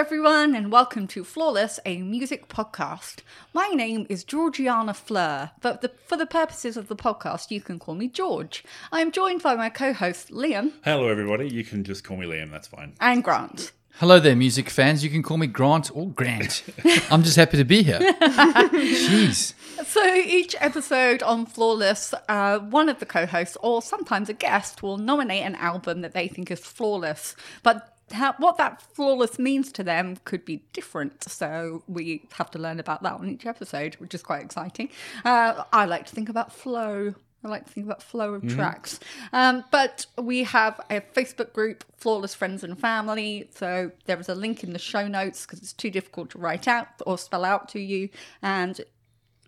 everyone, and welcome to Flawless, a music podcast. My name is Georgiana Fleur, but the, for the purposes of the podcast, you can call me George. I am joined by my co host Liam Hello, everybody. You can just call me Liam. That's fine. and Grant. Hello there, music fans. You can call me Grant or Grant. I'm just happy to be here. Jeez. So each episode on Flawless, uh, one of the co-hosts or sometimes a guest will nominate an album that they think is flawless, but how, what that flawless means to them could be different. So we have to learn about that on each episode, which is quite exciting. Uh, I like to think about flow. I like to think about flow of tracks. Um, but we have a Facebook group, Flawless Friends and Family. So there is a link in the show notes because it's too difficult to write out or spell out to you. And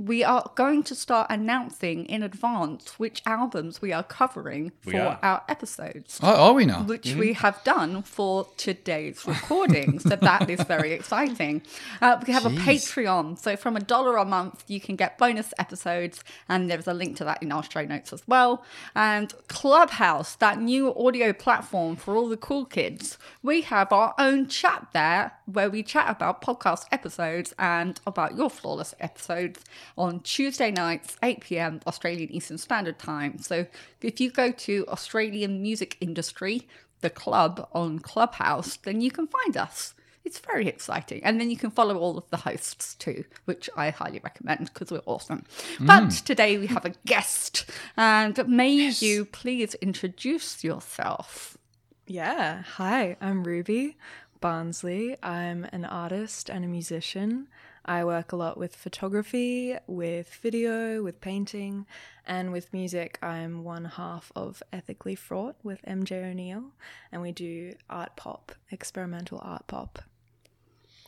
we are going to start announcing in advance which albums we are covering for are. our episodes. Oh, are we now? Which we have done for today's recording. so that is very exciting. Uh, we have a Patreon. So from a dollar a month, you can get bonus episodes. And there's a link to that in our show notes as well. And Clubhouse, that new audio platform for all the cool kids. We have our own chat there where we chat about podcast episodes and about your flawless episodes on Tuesday nights, 8 p.m. Australian Eastern Standard Time. So if you go to Australian Music Industry, the club on Clubhouse, then you can find us. It's very exciting. And then you can follow all of the hosts too, which I highly recommend because we're awesome. Mm. But today we have a guest. And may you please introduce yourself? Yeah. Hi, I'm Ruby Barnsley. I'm an artist and a musician. I work a lot with photography, with video, with painting, and with music. I'm one half of Ethically Fraught with MJ O'Neill, and we do art pop, experimental art pop.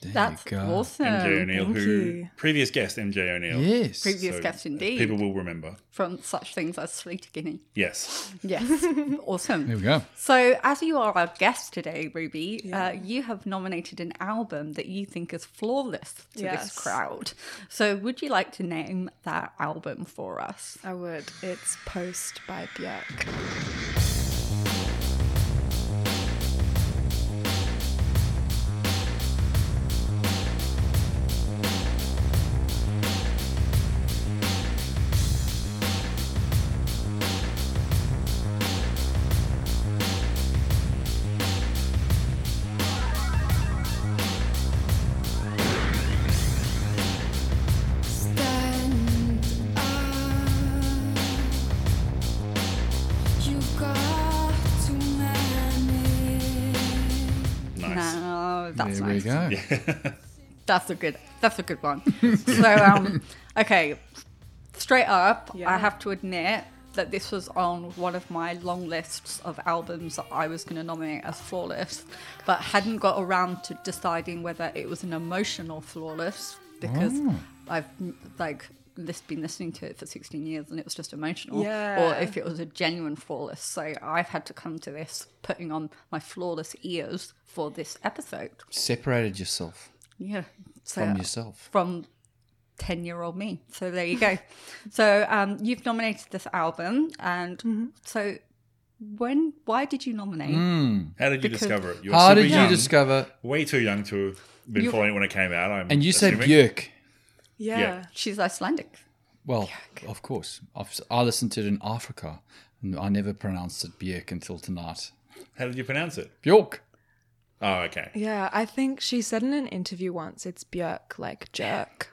There That's you go. awesome. MJ O'Neill, thank who you. previous guest MJ O'Neill. Yes. Previous guest indeed. People will remember. from such things as Sleater-Kinney. Yes. Yes, awesome. There we go. So, as you are our guest today, Ruby, uh, you have nominated an album that you think is flawless to this crowd. So, would you like to name that album for us? I would. It's Post by Björk. That's a good. That's a good one. so, um, okay, straight up, I have to admit that this was on one of my long lists of albums that I was going to nominate as flawless, but hadn't got around to deciding whether it was an emotional flawless because I've like lis- been listening to it for 16 years and it was just emotional, yeah. or if it was a genuine flawless. So I've had to come to this putting on my flawless ears for this episode. Separated yourself Yeah. So from yourself. from 10 year old me. So there you go. so um, you've nominated this album. And Mm-hmm. so when, why did you nominate? How did you Because- discover it? You were How super did you discover? Way too young to have been following it when it came out. I'm And you said assuming. Björk. Yeah. Yeah. She's Icelandic. Well, of course. I've, I listened to it in Africa, and I never pronounced it Björk until tonight. How did you pronounce it? Björk. Oh, okay. Yeah, I think she said in an interview once it's Björk, like jerk.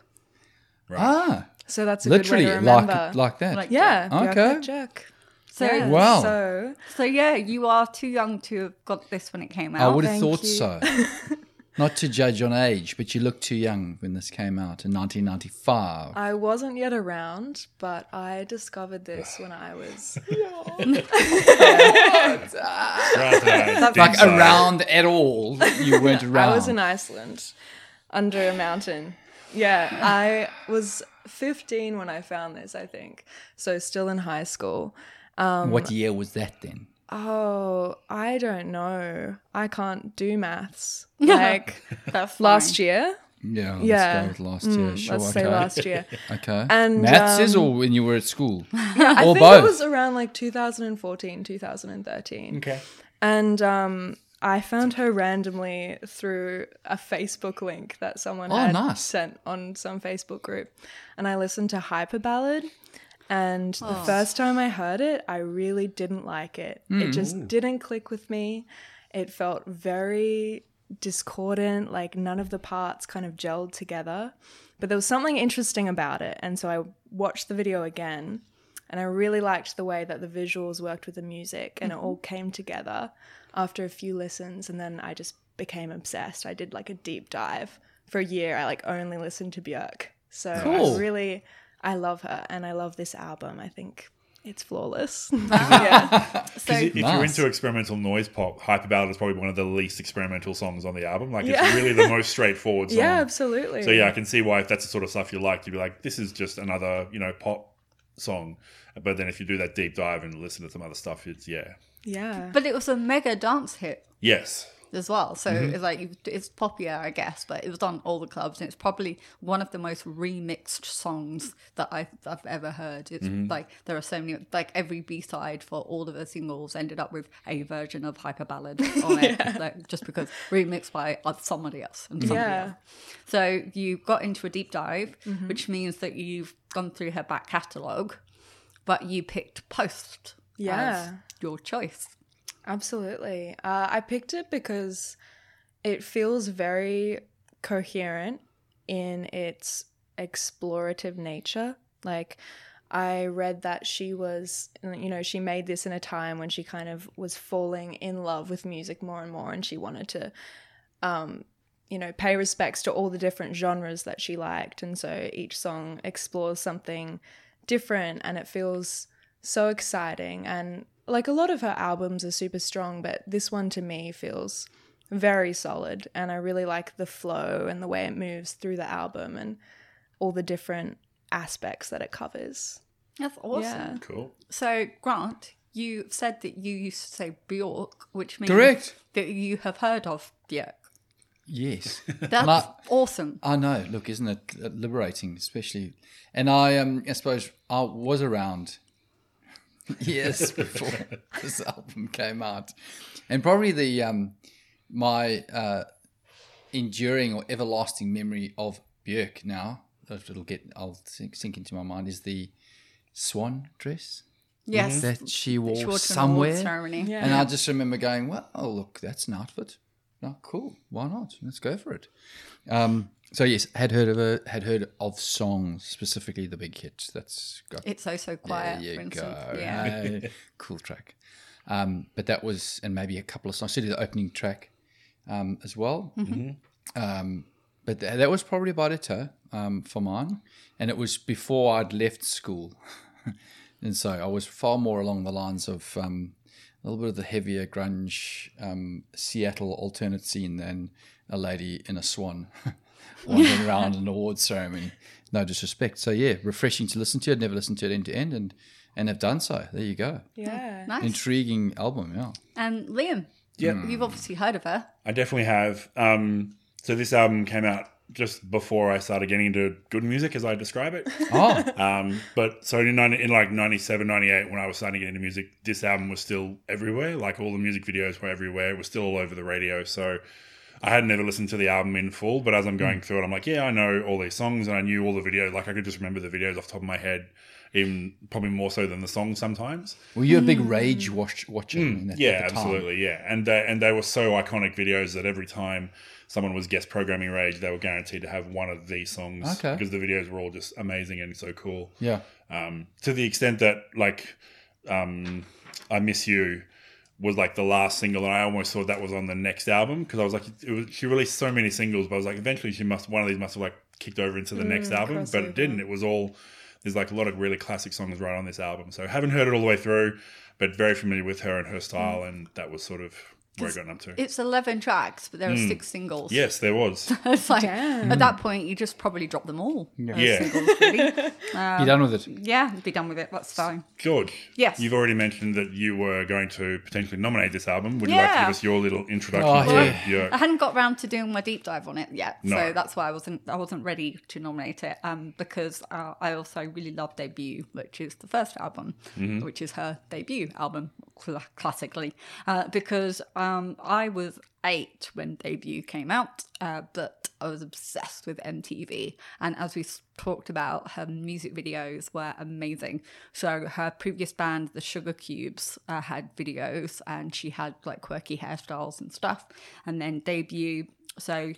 Right. Ah, So that's a literally good way to remember. like like that. Like- yeah, Björk, Okay. like jerk. So, Yeah, Wow. So so yeah, you are too young to have got this when it came out. I would have thank thought you. so. Not to judge on age, but you look too young when this came out in 1995. I wasn't yet around, but I discovered this when I was Right, like inside. around at all, you weren't around. I was in Iceland under a mountain. Yeah, I was 15 when I found this, I think. So still in high school. Um, what year was that then? Oh, I don't know. I can't do maths. Like That's last year. Yeah, let's Yeah. go with last year. Mm, Sure, let's okay. say last year. Okay. And, Maths is um, or when you were at school? Yeah, I think both. it was around like 2014, 2013. Okay. And um, I found her randomly through a Facebook link that someone Oh, had nice. sent on some Facebook group. And I listened to Hyper Ballad. And the Oh. first time I heard it, I really didn't like it. Hmm. It just didn't click with me. It felt very discordant, like none of the parts kind of gelled together. But there was something interesting about it. And so I watched the video again and I really liked the way that the visuals worked with the music and it all came together after a few listens. And then I just became obsessed. I did like a deep dive for a year. I like only listened to Björk. So Cool. I really, I love her and I love this album. I think it's flawless. yeah. So If you're into experimental noise pop, Hyper Ballad is probably one of the least experimental songs on the album. Like, Yeah. it's really the most straightforward song. yeah, absolutely. So, yeah, I can see why if that's the sort of stuff you like, you'd be like, this is just another, you know, pop song. But then if you do that deep dive and listen to some other stuff, it's, yeah. Yeah. but it was a mega dance hit Yes. As well. So Mm-hmm. it's like it's popular, I guess, but it was on all the clubs, and it's probably one of the most remixed songs that I've, I've ever heard. It's Mm-hmm. like there are so many, like every B side for all of the singles ended up with a version of Hyper Ballad on it, like, just because remixed by uh, somebody else and somebody Yeah. else. So you got into a deep dive, Mm-hmm. which means that you've gone through her back catalogue, but you picked Post as Yeah. your choice. Absolutely. Uh, I picked it because it feels very coherent in its explorative nature. Like, I read that she was, you know, she made this in a time when she kind of was falling in love with music more and more, and she wanted to, um, you know, pay respects to all the different genres that she liked. And so each song explores something different, and it feels so exciting. And like a lot of her albums are super strong, but this one to me feels very solid. And I really like the flow and the way it moves through the album and all the different aspects that it covers. That's awesome. Yeah. Cool. So, Grant, you said that you used to say Bjork, which means Correct. that you have heard of Bjork. Yes. That's I- awesome. I know. Look, isn't it uh, liberating, especially? And I, um, I suppose I was around years before this album came out, and probably the um, my uh, enduring or everlasting memory of Björk now that it'll get I'll sink, sink into my mind is the swan dress Yes. that she wore She wore to an awards somewhere. ceremony. Yeah. And I just remember going, well, oh, look, that's an outfit. Oh, cool. Why not? Let's go for it. Um, so yes, had heard of her, had heard of songs, specifically the big hit. That's got It's so so quiet. there quiet, you for go. instance. Yeah. Hey, cool track. Um, but that was, and maybe a couple of songs. Certainly the opening track um, as well. Um, but th- that was probably about it huh, um, for mine. And it was before I'd left school. and so I was far more along the lines of um, a little bit of the heavier grunge um, Seattle alternate scene than a lady in a swan wandering around an awards ceremony. No disrespect. So yeah, refreshing to listen to. I'd never listened to it end to end, and and have done so. There you go. Yeah. Nice. Intriguing album. Yeah. And Liam, Yeah. you've obviously heard of her. I definitely have. Um, so this album came out just before I started getting into good music, as I describe it. Oh, Um, but so in, 90, in like 97, 98, when I was starting to get into music, this album was still everywhere. Like all the music videos were everywhere. It was still all over the radio. So I had never listened to the album in full, but as I'm going through it, I'm like, yeah, I know all these songs and I knew all the videos. Like I could just remember the videos off the top of my head, even probably more so than the songs sometimes. were you a big Rage watch, watcher? in that- Yeah, at the time? absolutely. Yeah, and they, and they were so iconic videos that every time someone was guest programming Rage, they were guaranteed to have one of these songs Okay. because the videos were all just amazing and so cool. Yeah. Um, to the extent that like, um, I miss you was like the last single, and I almost thought that was on the next album because I was like, it was, she released so many singles, but I was like, eventually she must one of these must have like kicked over into the next mm, album, but it didn't. It was all there's like a lot of really classic songs right on this album. So haven't heard it all the way through, but very familiar with her and her style, mm. and that was sort of where I got up to. It's 11 tracks, but there are six singles. Yes, there was. It's like, Damn. at that point, you just probably drop them all. as Yeah. Singles, really. Be done with it. yeah, be done with it. That's fine. George. Yes. You've already mentioned that you were going to potentially nominate this album. Would you like to Yeah. give us your little introduction Oh, to yeah. your I hadn't got round to doing my deep dive on it yet, No. so that's why I wasn't I wasn't ready to nominate it. Um, because uh, I also really love debut, which is the first album, Mm-hmm. which is her debut album, cl- classically. Uh, because um, I was eight when debut came out, uh, but I was obsessed with MTV. And as we talked about, her music videos were amazing. So her previous band, the Sugar Cubes, uh, had videos, and she had like quirky hairstyles and stuff. And then debut, so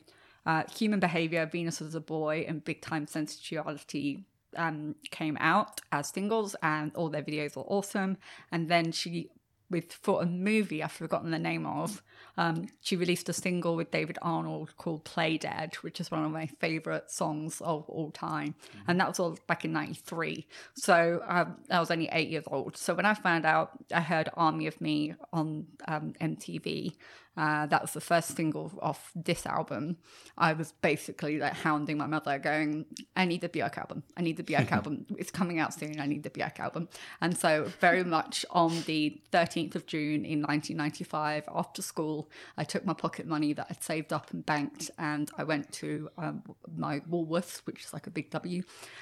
uh, Human Behavior, Venus as a Boy, and Big Time Sensuality um, came out as singles, and all their videos were awesome. And then she, with for a movie I've forgotten the name of, um, she released a single with David Arnold called "Play Dead," which is one of my favorite songs of all time, and that was all back in '93. So um, I was only eight years old. So when I found out, I heard "Army of Me" on um, MTV. Uh, that was the first single off this album. I was basically like hounding my mother, going, "I need the Björk album. I need the Björk album. It's coming out soon. I need the Björk album." And so, very much on the 13th of June in 1995, after school, I took my pocket money that I'd saved up and banked, and I went to um, my Woolworths, which is like a big W,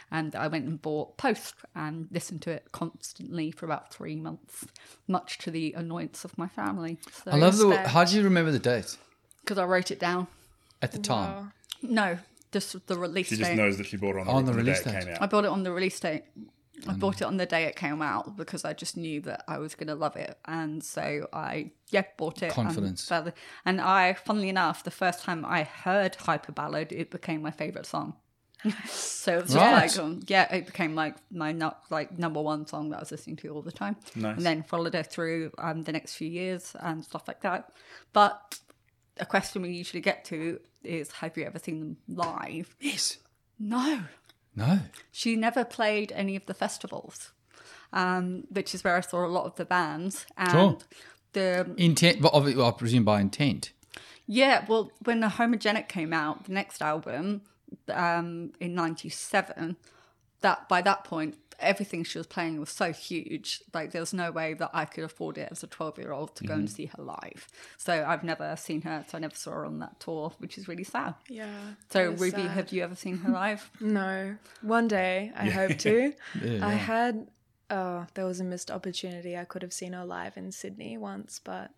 and I went and bought Post and listened to it constantly for about three months, much to the annoyance of my family. So, I love the. How do you remember the date because I wrote it down. at the time? No, just the release date. She just date. knows that she bought it on the, On the the release day it date. came I out. bought it on the release date. I bought it on the day it came out because I just knew that I was going to love it, and so I yeah bought it. Confidence. And, fell- and I, funnily enough, the first time I heard Hyper Ballad, it became my favorite song. so it was just Right. like um, yeah, it became like my not like number one song that I was listening to all the time. Nice. And then followed her through um, the next few years and stuff like that. But a question we usually get to is, have you ever seen them live? Yes. No. No. She never played any of the festivals, um, which is where I saw a lot of the bands. And Sure. the Intent. Obvi- well, I presume by intent. yeah, well, when the Homogenic came out, the next album um, in '97, that by that point everything she was playing was so huge. Like there was no way that I could afford it as a 12 year old to go and see her live. So I've never seen her. So I never saw her on that tour, which is really sad. Yeah. So Ruby, sad. have you ever seen her live? No. One day, I hope to. Yeah, I had, oh, there was a missed opportunity. I could have seen her live in Sydney once, but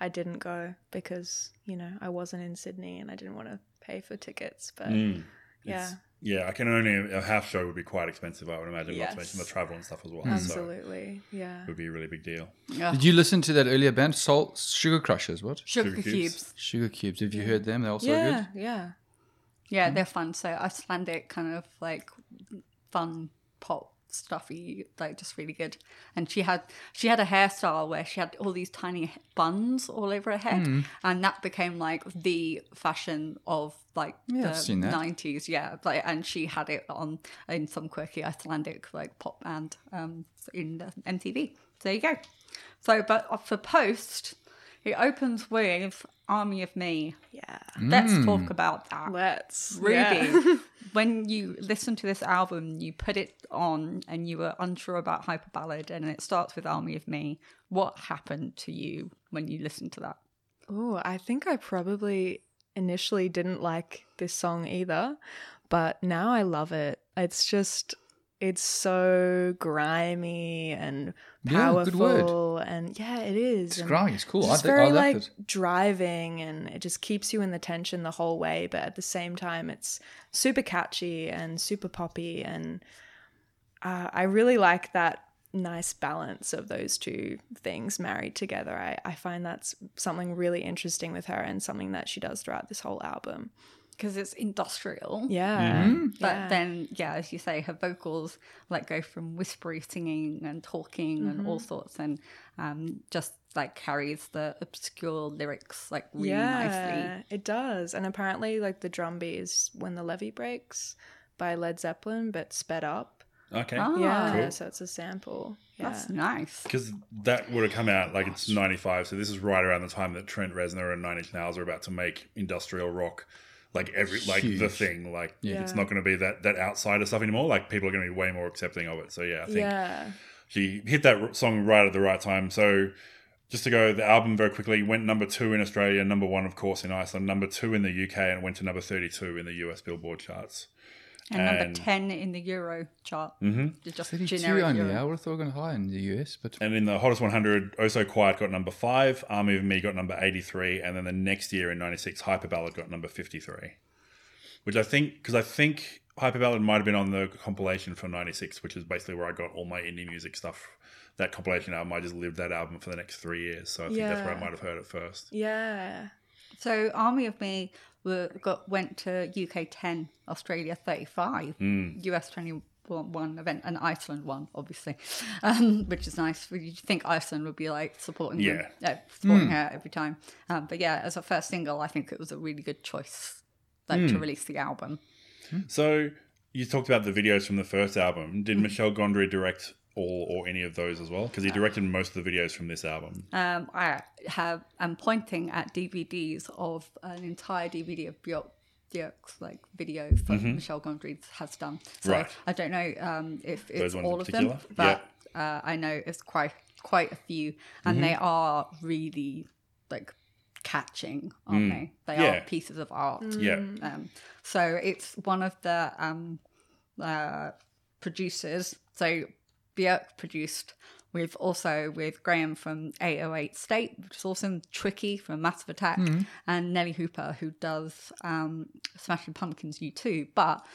I didn't go because, you know, I wasn't in Sydney and I didn't want to pay for tickets. But Mm. yeah, Yeah, I can only a house show would be quite expensive. I would imagine, not to Yes. mention the travel and stuff as well. Mm. So absolutely. Yeah. it would be a really big deal. Yeah. Did you listen to that earlier band, Salt Sugar Crushers? What? Sugar, Sugar Cubes. Cubes. Sugar Cubes. Have you heard them? They're also Yeah. good. Yeah. Yeah, they're fun. So Icelandic kind of like fun pop stuffy, like just really good. And she had she had a hairstyle where she had all these tiny buns all over her head, and that became like the fashion of like Yeah, the nineties. Yeah, like and she had it on in some quirky Icelandic like pop band um in the MTV. So there you go. So, but for post. It opens with Army of Me. Yeah. Let's Mm. talk about that. Let's. Ruby, yeah. when you listen to this album, you put it on and you were unsure about Hyper Ballad, and it starts with Army of Me. What happened to you when you listened to that? Oh, I think I probably initially didn't like this song either, but now I love it. It's just it's so grimy and Yeah, powerful and yeah, it is. It's grimy. It's cool. I Just I very like it. driving and it just keeps you in the tension the whole way, but at the same time it's super catchy and super poppy and uh, I really like that nice balance of those two things married together. I, I find that's something really interesting with her and something that she does throughout this whole album. Because it's industrial. Yeah. Mm-hmm. But yeah. then, yeah, as you say, her vocals like go from whispery singing and talking and Mm-hmm. all sorts, and um, just like carries the obscure lyrics like really yeah, nicely. it does. And apparently, like the drum beat is "When the Levee Breaks" by Led Zeppelin, but sped up. Okay. Ah, yeah, Cool. so it's a sample. Yeah. That's nice. Because that would have come out like it's 95, so this is right around the time that Trent Reznor and Nine Inch Nails are about to make industrial rock like every like the thing. Like Yeah. it's not going to be that that outsider stuff anymore. Like people are going to be way more accepting of it. So yeah, I think yeah. she hit that r- song right at the right time. So just to go, the album very quickly went number two in Australia, number one of course in Iceland, number two in the UK, and went to number 32 in the US Billboard charts. And, number 10 in the Euro chart. Mm-hmm. Just 32 generic only. Euro. I would have thought gone high in the US, but And in the hottest 100, Oh So Quiet got number five, Army of Me got number 83, and then the next year in 96, Hyper Ballad got number 53. Which I think, because I think Hyper Ballad might have been on the compilation from 96, which is basically where I got all my indie music stuff. That compilation album, I just lived that album for the next three years. So I think that's where I might have heard it first. Yeah. So Army of Me were, got went to UK 10, Australia 35, US 21 event, and Iceland one, obviously, um, which is nice. You'd think Iceland would be like supporting them, uh, supporting her every time. Um, but yeah, as a first single, I think it was a really good choice, like to release the album. So you talked about the videos from the first album. Did Michel Gondry direct all or any of those as well? Because he directed most of the videos from this album. Um, I have I'm pointing at DVDs of an entire DVD of Björk, Björk's like videos that Michel Gondry has done. So Right. I don't know um, if it's Those ones in all of them, particular? but uh, I know it's quite quite a few, and they are really like catching, aren't they? They Yeah. are pieces of art. Yeah. Um, so it's one of the um, uh, producers. So Björk produced with also with Graham from 808 State, which is awesome, Tricky from Massive Attack, and Nellee Hooper, who does um, Smashing Pumpkins U2, but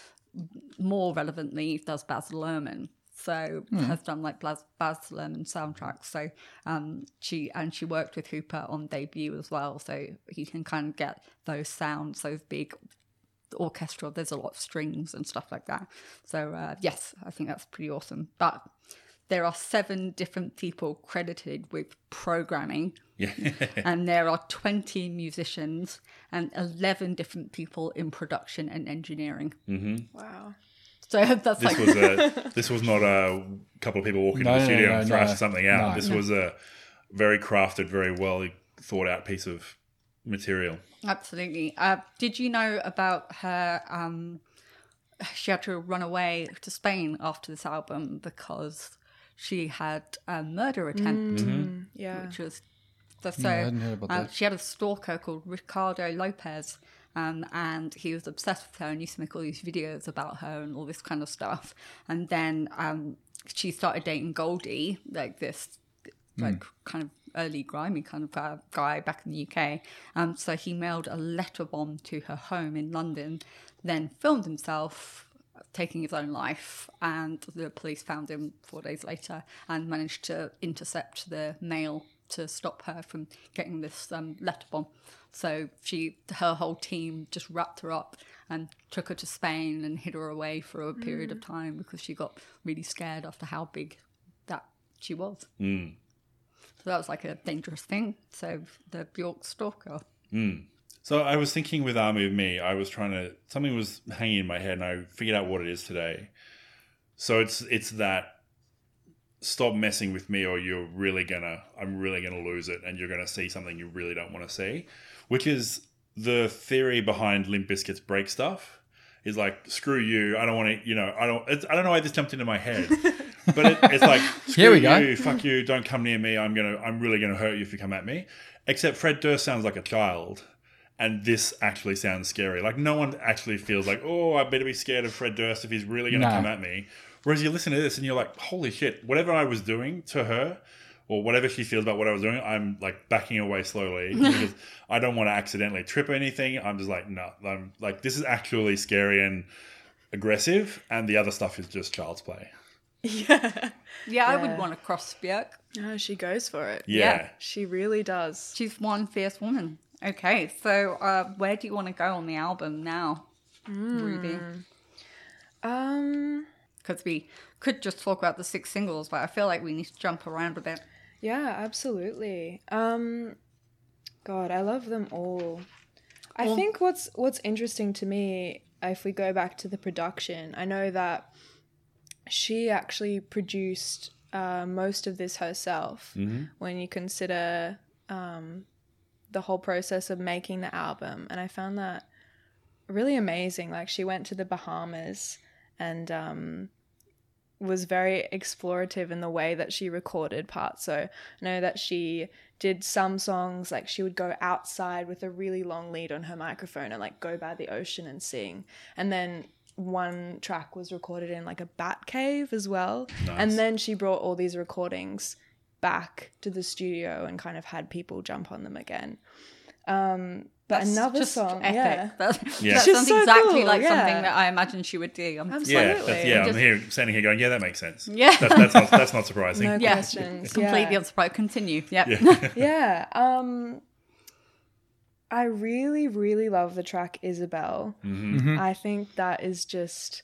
more relevantly does Baz Luhrmann. So has done like Baz, Baz Luhrmann soundtracks. So um, she and she worked with Hooper on debut as well. So you can kind of get those sounds, those big orchestral. There's a lot of strings and stuff like that. So uh, yes, I think that's pretty awesome. But there are seven different people credited with programming, Yeah. and there are 20 musicians and 11 different people in production and engineering. Wow. So that's this like was a this was not a couple of people walking No, to the studio no, and no. thrashing something out. No. This was a very crafted, very well thought out piece of material. Absolutely. Uh, did you know about her? Um, she had to run away to Spain after this album because she had a murder attempt, Yeah. which was so. so I hadn't heard about um, that. She had a stalker called Ricardo Lopez. Um, and he was obsessed with her and used to make all these videos about her and all this kind of stuff. And then um, she started dating Goldie, like this like kind of early grimy kind of uh, guy back in the UK. Um, so he mailed a letter bomb to her home in London, then filmed himself taking his own life, and the police found him four days later and managed to intercept the mail to stop her from getting this um, letter bomb. So she, her whole team, just wrapped her up and took her to Spain and hid her away for a period of time because she got really scared after how big that she was. So that was like a dangerous thing. So the Bjork stalker. Hmm. So I was thinking with Army of Me, I was trying to something was hanging in my head, and I figured out what it is today. So it's it's that stop messing with me, or you're really gonna I'm really gonna lose it, and you're gonna see something you really don't want to see, which is the theory behind Limp Bizkit's break stuff. Is like screw you. I don't want to. You know. I don't. It's, I don't know why this jumped into my head, but it, it's like Here we go. you, fuck you. Don't come near me. I'm gonna. I'm really gonna hurt you if you come at me. Except Fred Durst sounds like a child and this actually sounds scary. Like no one actually feels like, oh, I better be scared of Fred Durst if he's really going to No. come at me. Whereas you listen to this and you're like, holy shit, whatever I was doing to her, or whatever she feels about what I was doing, I'm like backing away slowly because I don't want to accidentally trip anything. I'm just like, no, I'm like, this is actually scary and aggressive, and the other stuff is just child's play. Yeah. Yeah, I would want to cross Björk. No, she goes for it. Yeah. She really does. She's one fierce woman. Okay, so uh, where do you want to go on the album now, Ruby? Um Because we could just talk about the six singles, but I feel like we need to jump around a bit. yeah, absolutely. Um God, I love them all. I think what's what's interesting to me if we go back to the production, I know that she actually produced uh, most of this herself when you consider um, the whole process of making the album. And I found that really amazing. Like, she went to the Bahamas and um, was very explorative in the way that she recorded parts. So I know that she did some songs, like, she would go outside with a really long lead on her microphone and, like, go by the ocean and sing. And then one track was recorded in like a bat cave as well. Nice. And then she brought all these recordings back to the studio and kind of had people jump on them again. Um, but That's another just song, epic. yeah. That, Yeah. that Just sounds so exactly cool, like yeah. something that I imagine she would do. I'm Absolutely. Yeah, that's, yeah. I'm Just- here standing here going, yeah, that makes sense. Yeah. that's, that's not that's not surprising. No yeah, questions. completely yeah. unsurprised. Continue. Yep. Yeah. yeah. Um I really, really love the track Isobel. Mm-hmm. Mm-hmm. I think that is just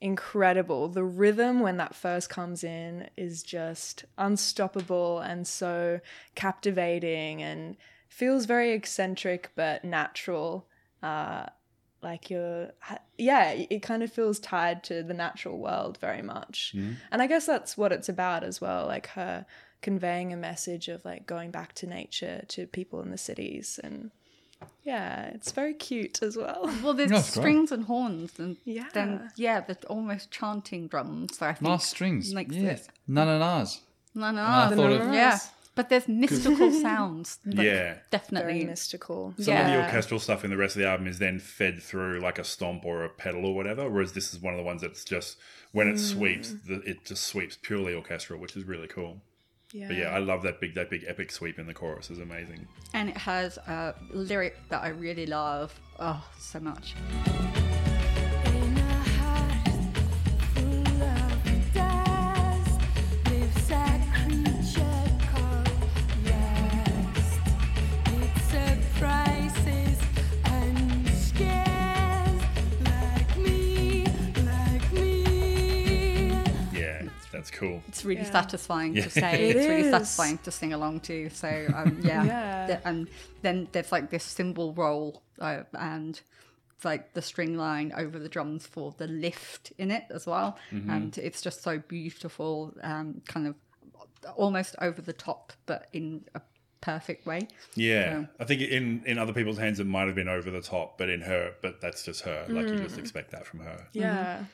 incredible. The rhythm when that first comes in is just unstoppable and so captivating and feels very eccentric but natural. Uh like you're yeah it kind of feels tied to the natural world very much mm-hmm. and i guess that's what it's about as well like her conveying a message of like going back to nature to people in the cities and yeah it's very cute as well Well, there's That's great. strings and horns, and Yeah. then yeah, the almost chanting drums. So I think Nice strings. makes yeah. it None and ours. no, no, I thought of- yeah. But there's mystical sounds. like, Yeah. very definitely. mystical Some of the orchestral stuff in the rest of the album is then fed through like a stomp or a pedal or whatever, whereas this is one of the ones that's just when it mm. sweeps, the, it just sweeps purely orchestral, which is really cool. Yeah But yeah, I love that big that big epic sweep in the chorus is amazing. And it has a lyric that I really love. Oh, so much. That's cool. It's really Yeah. satisfying Yeah. to say. It it's really satisfying to sing along to. So um, yeah, Yeah. And then there's like this cymbal roll uh, and it's like the string line over the drums for the lift in it as well, Mm-hmm. and it's just so beautiful, um, kind of almost over the top, but in a perfect way. Yeah, So- I think in in other people's hands it might have been over the top, but in her, but that's just her. Like you just expect that from her. yeah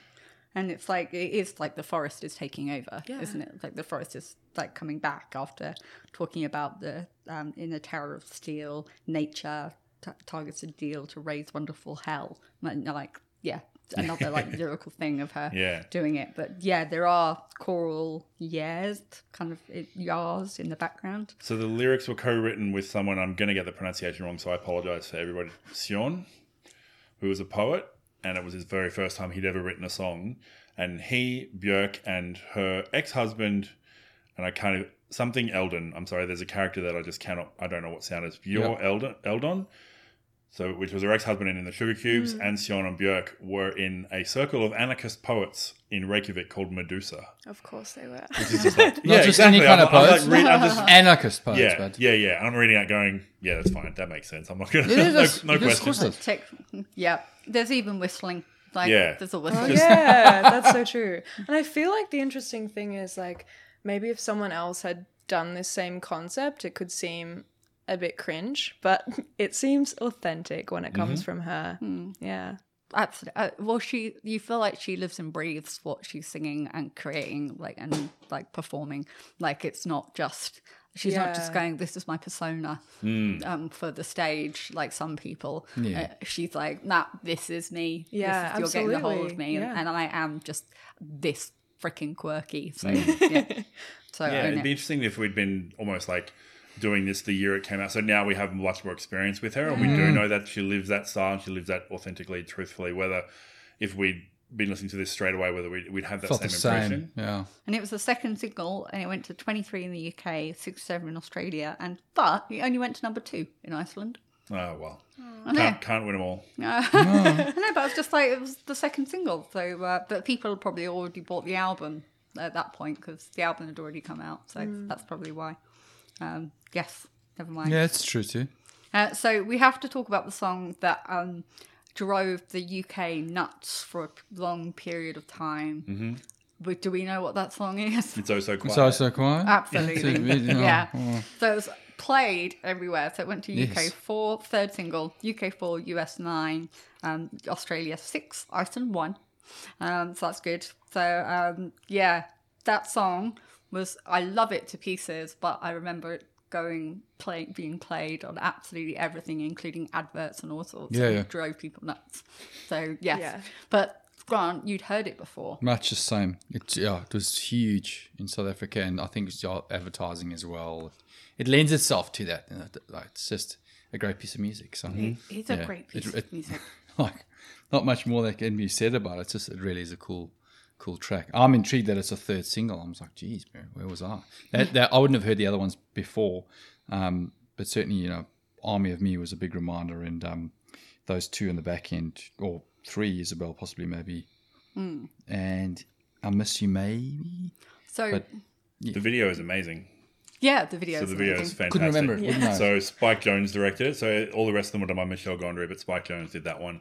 And it's like it is like the forest is taking over, Yeah. isn't it? Like the forest is like coming back after talking about the um, in the Tower of Steel, nature t- targets a deal to raise wonderful hell. And, like yeah, another like lyrical thing of her Yeah. doing it. But yeah, there are choral yeahs, kind of yahs in the background. So the lyrics were co-written with someone. I'm going to get the pronunciation wrong, so I apologize for everybody. Sjón, who was a poet, and it was his very first time he'd ever written a song. And he, Björk, and her ex-husband, and I kind of something Eldon. I'm sorry, there's a character that I just cannot. I don't know what sound is. Björk Yep. Eldon, Eldon. So, which was her ex-husband in the Sugar Cubes, Hmm. and Sjón and Björk were in a circle of anarchist poets in Reykjavik called Medusa. of course they were Which is just like, Not just any kind I'm, of I'm poets. like read- I'm just Anarchist poets, yeah, but yeah, yeah. And I'm reading it going, yeah, that's fine. That makes sense. I'm not going to, Yeah, no, that's- no it is, of question. yeah. There's even whistling. Like Yeah. there's a Oh, whistling. yeah, that's so true. And I feel like the interesting thing is like maybe if someone else had done this same concept, it could seem a bit cringe, but it seems authentic when it comes from her. Yeah. Absolutely. Uh, well, she, you feel like she lives and breathes what she's singing and creating, like and like performing. Like it's not just she's not just going. This is my persona um, for the stage, like some people. Yeah. Uh, she's like, nah, this is me. This Yeah, is- you're getting a hold of me, and, Yeah. and I am just this freaking quirky. So yeah, so Yeah, it'd it. be interesting if we'd been almost like doing this the year it came out. So now we have much more experience with her, and we do mm. know that she lives that style and she lives that authentically, truthfully. Whether if we'd been listening to this straight away, whether we'd, we'd have that felt same the impression. same. Yeah. and it was the second single, and it went to 23 in the UK, 67 in Australia, and but it only went to number two in Iceland. Oh well, mm. I can't, can't win them all. I know, but it's just like it was the second single. So, uh, but people probably already bought the album at that point because the album had already come out. So mm. that's probably why. Um, yes, never mind. Yeah, it's true too. Uh, so we have to talk about the song that um, drove the UK nuts for a long period of time. Mm-hmm. But do we know what that song is? It's oh so quiet. It's also quiet. Absolutely. Yeah. yeah. Oh. So it was played everywhere. So it went to UK Yes. four, third single, UK four, US nine, um, Australia six, Iceland one. Um, so that's good. So um, yeah, that song was I love it to pieces, but I remember it going play being played on absolutely everything, including adverts and all sorts. Yeah, yeah. It drove people nuts. So yes, Yeah. but Grant, you'd heard it before. Much the same. It, yeah, it was huge in South Africa, and I think it's uh, advertising as well. It lends itself to that. you know, like, it's just a great piece of music. So It's a yeah, great it- piece it- of music. like not much more that can be said about it. It's just it really is a cool, cool track. I'm intrigued that it's a third single. I was like, geez, man, where was I? That, that I wouldn't have heard the other ones before, um, but certainly you know, Army of Me was a big reminder, and um, those two in the back end or three, Isobel possibly maybe, Hmm. and I miss you maybe. So But- The video is amazing. yeah, the video. So the video is fantastic. Couldn't remember it. Wouldn't. So Spike Jonze directed it. So all the rest of them were done by Michel Gondry, but Spike Jonze did that one.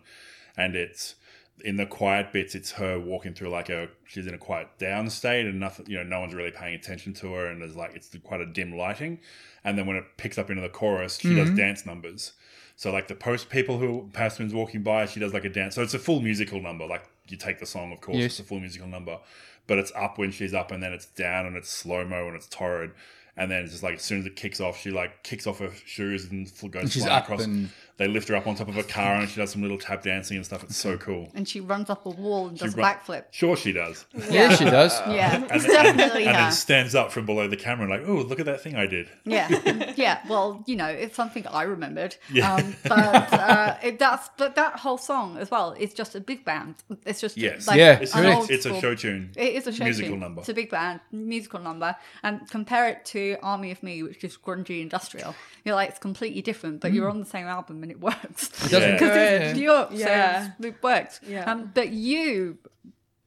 And it's in the quiet bits, it's her walking through like a she's in a quiet down state and nothing you know, no one's really paying attention to her and there's like it's quite a dim lighting. And then when it picks up into the chorus, she does mm-hmm. dance numbers. So like the post people who Passman's walking by, she does like a dance. So it's a full musical number. Like you take the song, of course, Yes. it's a full musical number. But it's up when she's up and then it's down and it's slow mo and it's torrid. And then it's just like as soon as it kicks off, she like kicks off her shoes and goes she's flying up across. and- They lift her up on top of a car and she does some little tap dancing and stuff. It's so cool. and she runs up a wall and does a run- backflip. Sure, she does. Yeah, she does. Yeah, it's And, definitely and her. then stands up from below the camera and like, oh, look at that thing I did. Yeah, yeah. Well, you know, it's something I remembered. Yeah. Um, but uh, it, that's but that whole song as well is just a big band. It's just Yes. like Yeah, It's, an correct. old it's a school- show tune. It is a show musical tune. number. It's a big band musical number, and compare it to Army of Me, which is grungy industrial. You're like it's completely different, but you're on the same album and it works. It doesn't because Yeah. it's New York, Yeah. so it worked. Yeah. Um, but you,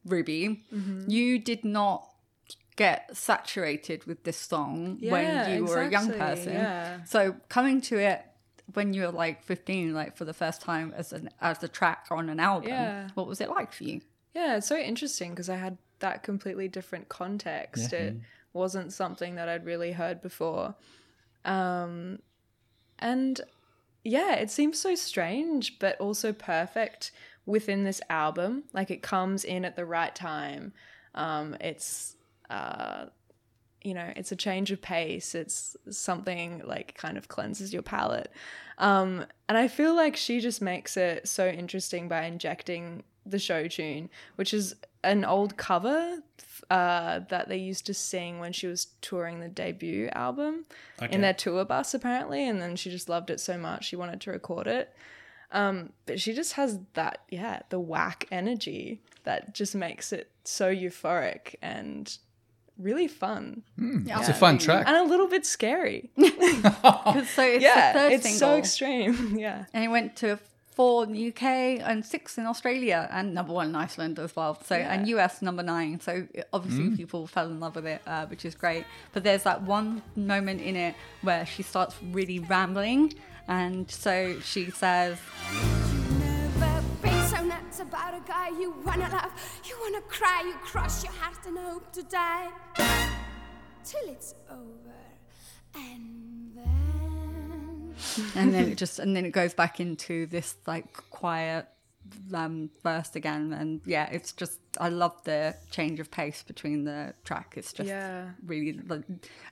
Ruby, you did not get saturated with this song Yeah, when you were a young person. yeah. So coming to it when you were like 15, like for the first time as an as a track on an album, Yeah. what was it like for you? Yeah, it's so interesting because I had that completely different context. It wasn't something that I'd really heard before. Um, and yeah, it seems so strange, but also perfect within this album. Like it comes in at the right time. Um, it's, uh, you know, it's a change of pace. It's something like kind of cleanses your palate. Um, and I feel like she just makes it so interesting by injecting the show tune, which is an old cover uh, that they used to sing when she was touring the debut album Okay. in their tour bus, apparently. And then she just loved it so much she wanted to record it. Um, but she just has that, yeah, the whack energy that just makes it so euphoric and really fun It's a fun track. and a little bit scary. 'Cause so it's yeah, the third it's single, so extreme. yeah. and it went to four in the UK and six in Australia and number one in Iceland as well. So and US number nine. So obviously people fell in love with it, uh, which is great. But there's that one moment in it where she starts really rambling, and so she says. So nuts about a guy you wanna love, you wanna cry, you cross your heart and hope to die till it's over, and then and then it just and then it goes back into this like quiet um verse again and yeah it's just i love the change of pace between the track it's just Yeah. really like,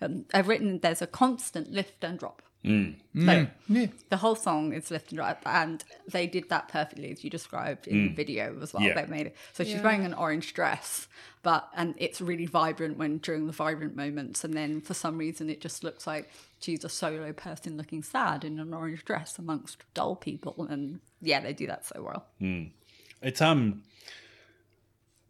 um, i've written there's a constant lift and drop Mm. so Yeah. the whole song is lift and drop and they did that perfectly as you described in the video as well Mm. Yeah. they made it so she's Yeah. wearing an orange dress but and it's really vibrant when during the vibrant moments and then for some reason it just looks like she's a solo person looking sad in an orange dress amongst dull people and yeah they do that so well It's um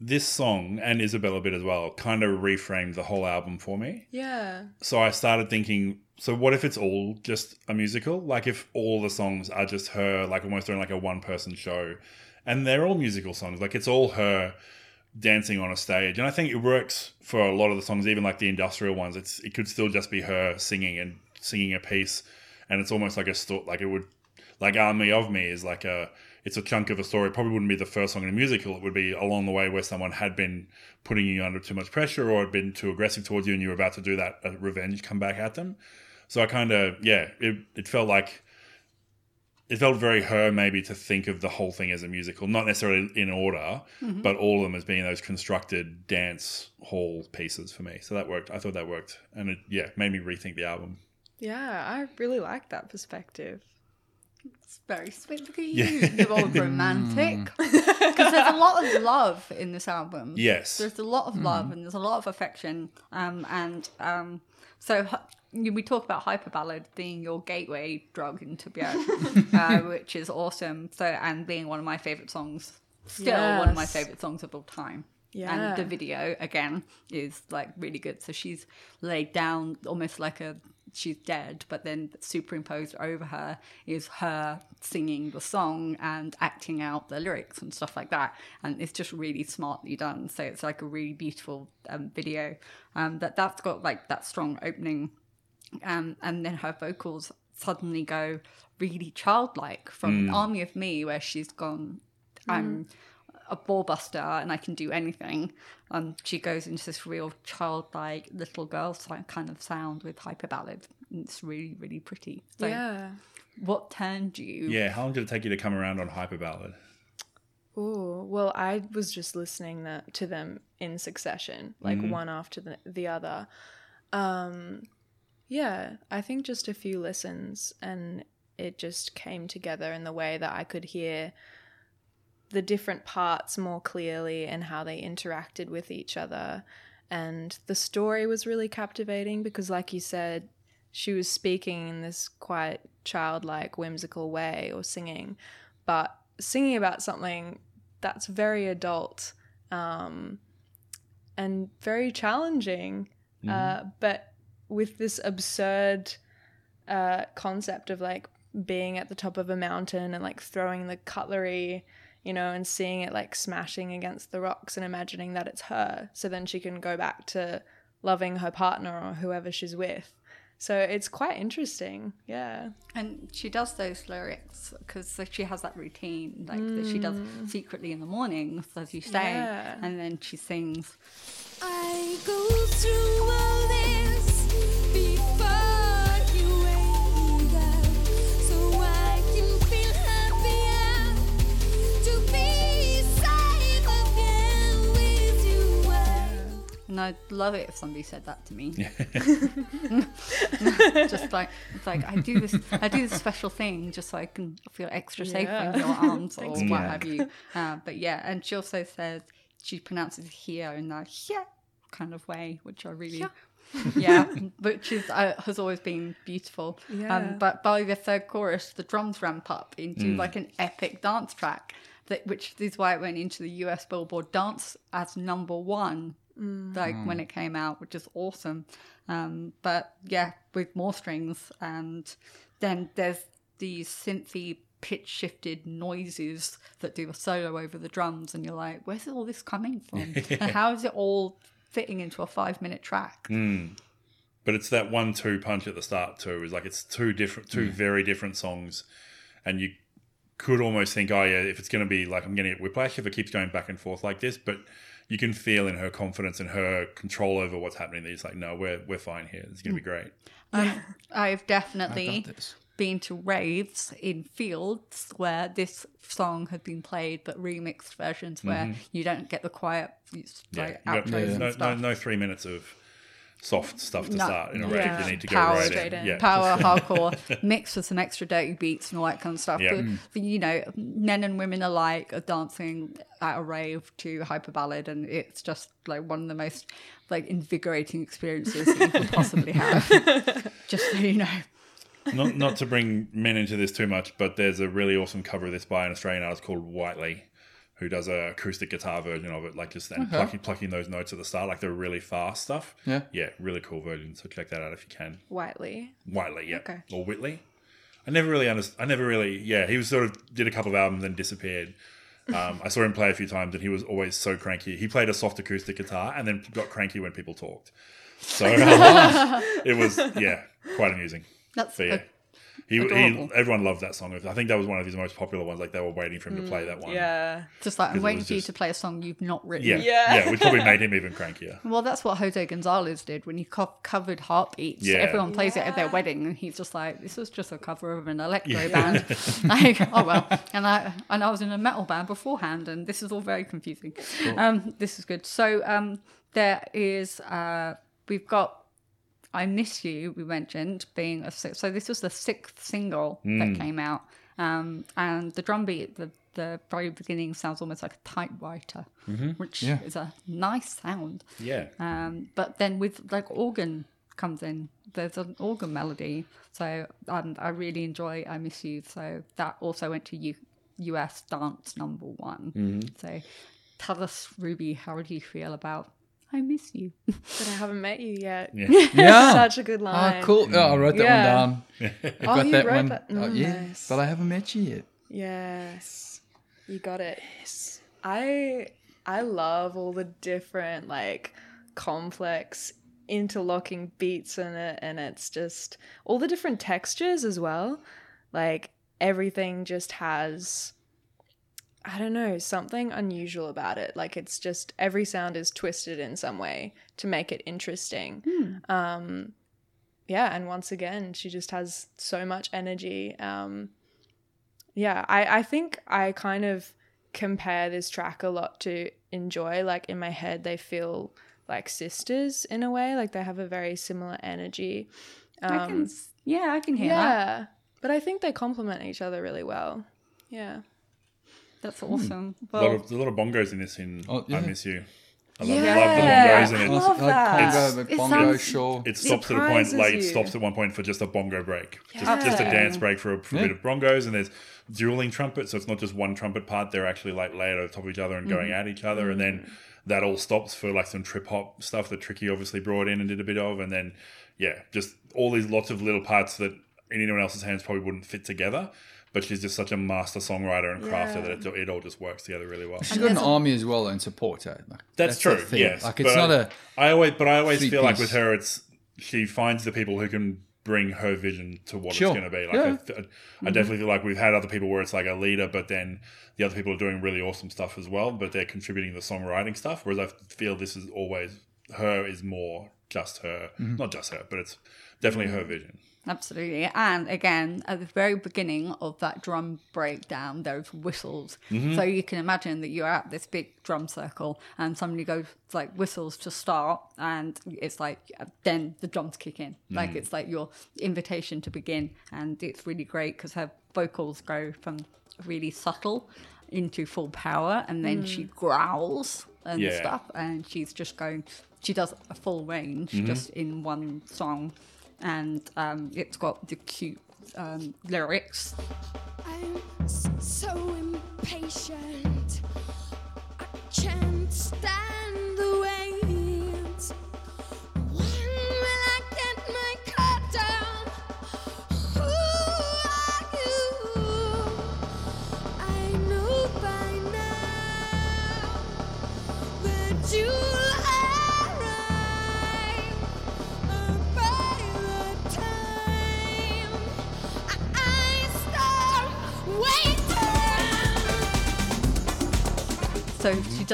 this song and Isabella a bit as well kind of reframed the whole album for me. Yeah. So I started thinking, so what if it's all just a musical? Like if all the songs are just her, like almost doing like a one person show, and they're all musical songs. Like it's all her dancing on a stage, and I think it works for a lot of the songs, even like the industrial ones. It's it could still just be her singing and singing a piece, and it's almost like a story. like it would like Army of Me is like a it's a chunk of a story. Probably wouldn't be the first song in a musical. It would be along the way where someone had been putting you under too much pressure or had been too aggressive towards you, and you were about to do that uh, revenge come back at them. So I kind of yeah, it it felt like it felt very her maybe to think of the whole thing as a musical, not necessarily in order, but all of them as being those constructed dance hall pieces for me. So that worked. I thought that worked, and it yeah made me rethink the album. Yeah, I really like that perspective. It's very sweet. Look at you. You're all romantic. Because there's a lot of love in this album. Yes. There's a lot of love and there's a lot of affection. Um, and um, so hu- we talk about hyper ballad being your gateway drug into Björk, uh, which is awesome. So and being one of my favorite songs, still one of my favorite songs of all time. Yeah. And the video again is like really good. So she's laid down almost like a she's dead, but then superimposed over her is her singing the song and acting out the lyrics and stuff like that. And it's just really smartly done. So it's like a really beautiful um, video. Um, that that's got like that strong opening, um, and then her vocals suddenly go really childlike from Army of Me, where she's gone. I'm a ball buster and I can do anything. Um, she goes into this real childlike little girl kind of sound with Hyperballad. And It's really, really pretty. So, yeah. what turned you? Yeah, how long did it take you to come around on Hyperballad? Oh, well, I was just listening that, to them in succession, like one after the, the other. Um, yeah, I think just a few listens and it just came together in the way that I could hear the different parts more clearly and how they interacted with each other. And the story was really captivating because, like you said, she was speaking in this quite childlike, whimsical way or singing, but singing about something that's very adult um, and very challenging, uh, but with this absurd uh, concept of like being at the top of a mountain and like throwing the cutlery, you know, and seeing it like smashing against the rocks and imagining that it's her. So then she can go back to loving her partner or whoever she's with. So it's quite interesting. Yeah. And she does those lyrics because she has that routine, like that she does secretly in the mornings, as you say, Yeah. and then she sings. I go through all this And I'd love it if somebody said that to me. just like it's like I do this, I do this special thing just so I can feel extra safe Yeah. in your arms or Thanks, what Jack. have you. Uh, but yeah, and she also says she pronounces here in that yeah kind of way, which I really. yeah, which is uh, has always been beautiful. Yeah. Um, but by the third chorus, the drums ramp up into like an epic dance track, that which is why it went into the US Billboard Dance as number one Mm. like when mm. it came out, which is awesome. Um, but yeah, with more strings, and then there's these synthy pitch shifted noises that do a solo over the drums, and you're like, where's all this coming from? and how is it all fitting into a five minute track? Mm. But it's that one-two punch at the start too. Is like it's two different, two very different songs, and you could almost think, oh yeah, if it's going to be like I'm going to get whiplash if it keeps going back and forth like this. But you can feel in her confidence and her control over what's happening. That it's like, no, we're we're fine here. It's going to be great. Um, I've definitely got this. been to raves in fields where this song had been played, but remixed versions where you don't get the quiet it's Yeah, got outros no, no, no, no three minutes of soft stuff to No. start in a Yeah. rave. You need to go Power right straight in. in. Yeah, Power hardcore mixed with some extra dirty beats and all that kind of stuff. Yeah. But, mm. but, you know, men and women alike are dancing at a rave to Hyperballad, and it's just like one of the most like invigorating experiences that you could possibly have. just so you know. not not to bring men into this too much, but there's a really awesome cover of this by an Australian artist called Whiteley, who does a acoustic guitar version of it, like just and plucking plucking those notes at the start, like the really fast stuff. Yeah. yeah, really cool version. So check that out if you can. Whiteley. Whiteley, yeah, Okay. or Whitley. I never really understood. I never really, yeah. He was sort of did a couple of albums and disappeared. Um, I saw him play a few times, and he was always so cranky. He played a soft acoustic guitar, and then got cranky when people talked. So it was, yeah, quite amusing. That's So yeah, a- he, he everyone loved that song. I think that was one of his most popular ones. Like they were waiting for him to play that one. Yeah. just like I'm waiting was for you to play a song you've not written. yeah, Yeah. yeah, which probably made him even crankier. Well, that's what Jose Gonzalez did when he co- covered Heartbeats. Yeah. Everyone plays it at their wedding, and he's just like, "This was just a cover of an electro band." like, oh well. And I and I was in a metal band beforehand, and this is all very confusing. Um, this is good. So um, there is uh, we've got "I Miss You." We mentioned being a six, so this was the sixth single that came out. Um, and the drum beat, the the very beginning sounds almost like a typewriter, which Yeah. is a nice sound. Yeah. Um, but then with like organ comes in, there's an organ melody. So um, I really enjoy I Miss You. So that also went to U- US dance number one. So tell us, Ruby, how do you feel about I Miss You? But I haven't met you yet. Yeah. Yeah. Such a good Ah, line. cool. Oh, I wrote that Yeah. one down. I Oh, got you that wrote one. that? Oh, Mm, yeah, nice. but I haven't met you yet. Yes. You got it. Yes. I I love all the different like complex interlocking beats in it and it's just all the different textures as well. Like everything just has I don't know, something unusual about it. Like it's just every sound is twisted in some way to make it interesting. Um yeah, and once again, she just has so much energy. Um yeah, I, I think I kind of compare this track a lot to Enjoy. Like in my head, they feel like sisters in a way. Like they have a very similar energy. I Um, can, yeah, I can hear that. yeah, but I think they complement each other really well. Yeah. That's hmm. awesome. A lot Well, of, there's a lot of bongos in this. In Oh, yeah. I miss you. I love, Yeah. love the bongos in I it. love that. Bongo, It bongo, sounds- sure. It stops at the point, surprises like it stops at one point for just a bongo break, just, just a dance break for a, for a bit of bongos, and there's dueling trumpets, so it's not just one trumpet part; they're actually like layered over top of each other and going mm-hmm. at each other, and then mm-hmm. that all stops for like some trip hop stuff that Tricky obviously brought in and did a bit of, and then yeah, just all these lots of little parts that in anyone else's hands probably wouldn't fit together. But she's just such a master songwriter and crafter Yeah. that it, it all just works together really well. She's got an army as well and support her. Like, That's, the true. Yes, Like it's But not I, a I always, but I always three feel like with her, it's she finds the people who can bring her vision to what Sure. it's going to be. Like Yeah. I, th- I definitely feel like we've had other people where it's like a leader, but then the other people are doing really awesome stuff as well, but they're contributing the songwriting stuff. Whereas I feel this is always her is more just her, Mm-hmm. not just her, but it's definitely her vision. Absolutely. And again, at the very beginning of that drum breakdown, there's whistles. Mm-hmm. So you can imagine that you're at this big drum circle and somebody goes like whistles to start and it's like then the drums kick in. Mm-hmm. Like it's like your invitation to begin. And it's really great because her vocals go from really subtle into full power and then she mm. growls and Yeah. stuff and she's just going she does a full range mm-hmm. just in one song and um, it's got the cute um, lyrics I'm so impatient. I can't stand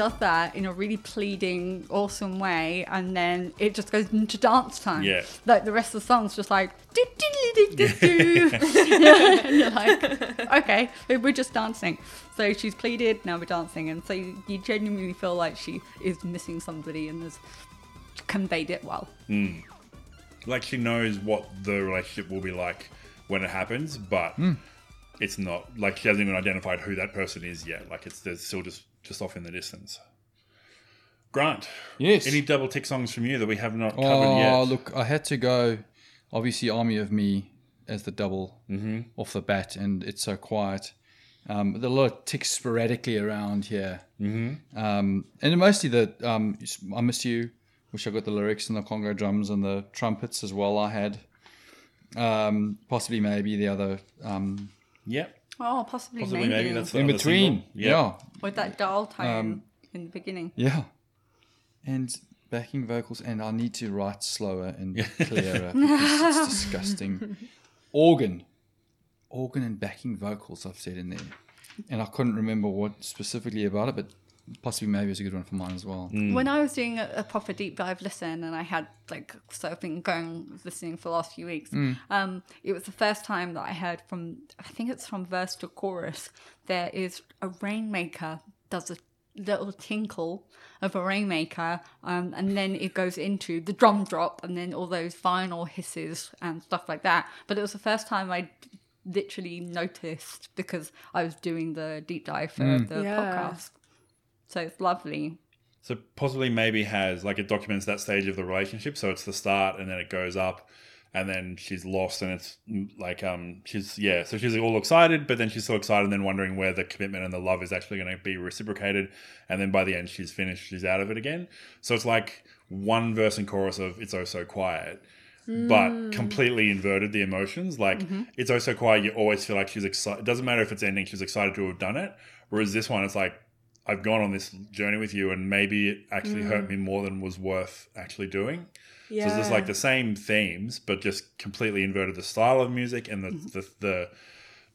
does that in a really pleading awesome way and then it just goes into dance time Yeah. like the rest of the song's just like do, do, do, do, do, do. and you're like okay we're just dancing so she's pleaded now we're dancing and so you, you genuinely feel like she is missing somebody and has conveyed it well Like she knows what the relationship will be like when it happens, but Hmm. it's not like she hasn't even identified who that person is yet. Like it's there's still just just off in the distance. Grant, Yes. any double tick songs from you that we have not covered Oh, yet? Oh, look, I had to go, obviously, Army of Me as the double off the bat, and it's so quiet. Um, there are a lot of ticks sporadically around here. Mm-hmm. Um, and mostly the um, I Miss You, which I got the lyrics and the Congo drums and the trumpets as well. I had um, possibly maybe the other um, Yep, oh possibly, possibly maybe, maybe that's in between. single. Yeah. With that dial tone um, in the beginning Yeah. And backing vocals, and I need to write slower and clearer because it's disgusting. Organ. Organ and backing vocals, I've said in there. And I couldn't remember what specifically about it, but possibly maybe it's a good one for mine as well. When I was doing a, a proper deep dive listen, and I had like so I've been going listening for the last few weeks, um, it was the first time that I heard from I think it's from verse to chorus. There is a rainmaker does a little tinkle of a rainmaker, um, and then it goes into the drum drop, and then all those vinyl hisses and stuff like that. But it was the first time I literally noticed because I was doing the deep dive for the Yeah. podcast. So it's lovely. So possibly maybe has like it documents that stage of the relationship. So it's the start and then it goes up and then she's lost and it's mm, like um she's yeah, so she's all excited, but then she's so excited and then wondering where the commitment and the love is actually gonna be reciprocated. And then by the end she's finished, she's out of it again. So it's like one verse and chorus of It's Oh So Quiet. But completely inverted the emotions. Like it's oh so quiet. You always feel like she's excited. It doesn't matter if it's ending. She's excited to have done it. Whereas this one, it's like I've gone on this journey with you, and maybe it actually hurt mm. me more than was worth actually doing. Yeah. So it's just like the same themes, but just completely inverted the style of music and the mm-hmm. the, the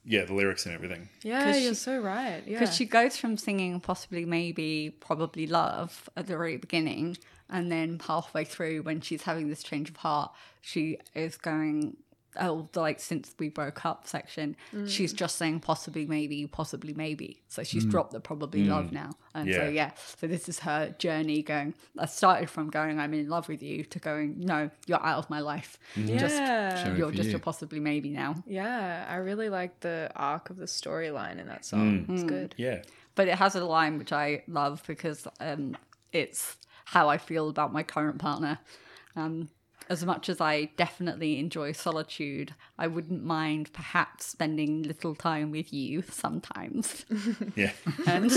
yeah the lyrics and everything. Yeah, you're she- so right. Yeah. Because she goes from singing possibly, maybe, probably love at the very beginning, and then halfway through, when she's having this change of heart, she is going, oh, like since we broke up section, she's just saying possibly, maybe, possibly, maybe. So she's dropped the probably love now. And so, Yeah. yeah, so this is her journey going. I started from going, I'm in love with you, to going, no, you're out of my life. Just, yeah. Sorry you're just you. a possibly, maybe now. Yeah, I really like the arc of the storyline in that song. Mm. It's good. Yeah, but it has a line which I love because um, it's how I feel about my current partner. Um, as much as I definitely enjoy solitude, I wouldn't mind perhaps spending little time with you sometimes. yeah, And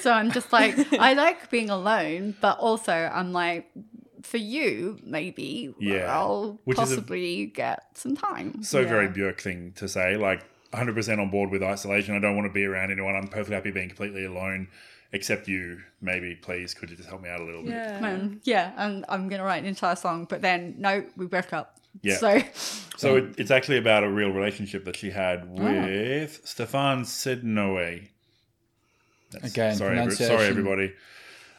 so I'm just like, I like being alone, but also I'm like, for you, maybe Yeah. I'll Which is a- possibly get some time. so very Yeah. Björk thing to say. Like 100 percent on board with isolation. I don't want to be around anyone. I'm perfectly happy being completely alone, except you. Maybe, please, could you just help me out a little bit? Yeah. Um, yeah, and I'm going to write an entire song, but then no, we broke up. Yeah. So So it, it's actually about a real relationship that she had with Stéphane Sednaoui. That's- Again, sorry, every- sorry, everybody.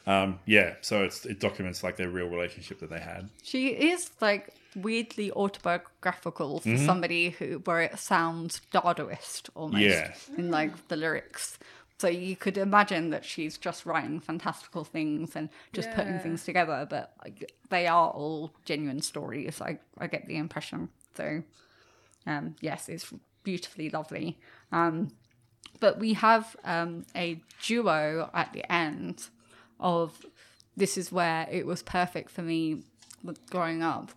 Um, yeah, so it's it documents like their real relationship that they had. she is like weirdly autobiographical for Mm-hmm. somebody who where it sounds Dadaist almost Yeah. in like the lyrics. So you could imagine that she's just writing fantastical things and just putting things together, but like, they are all genuine stories. I I get the impression. So um, yes, it's beautifully lovely. Um, but we have um, a duo at the end of this is where it was perfect for me growing up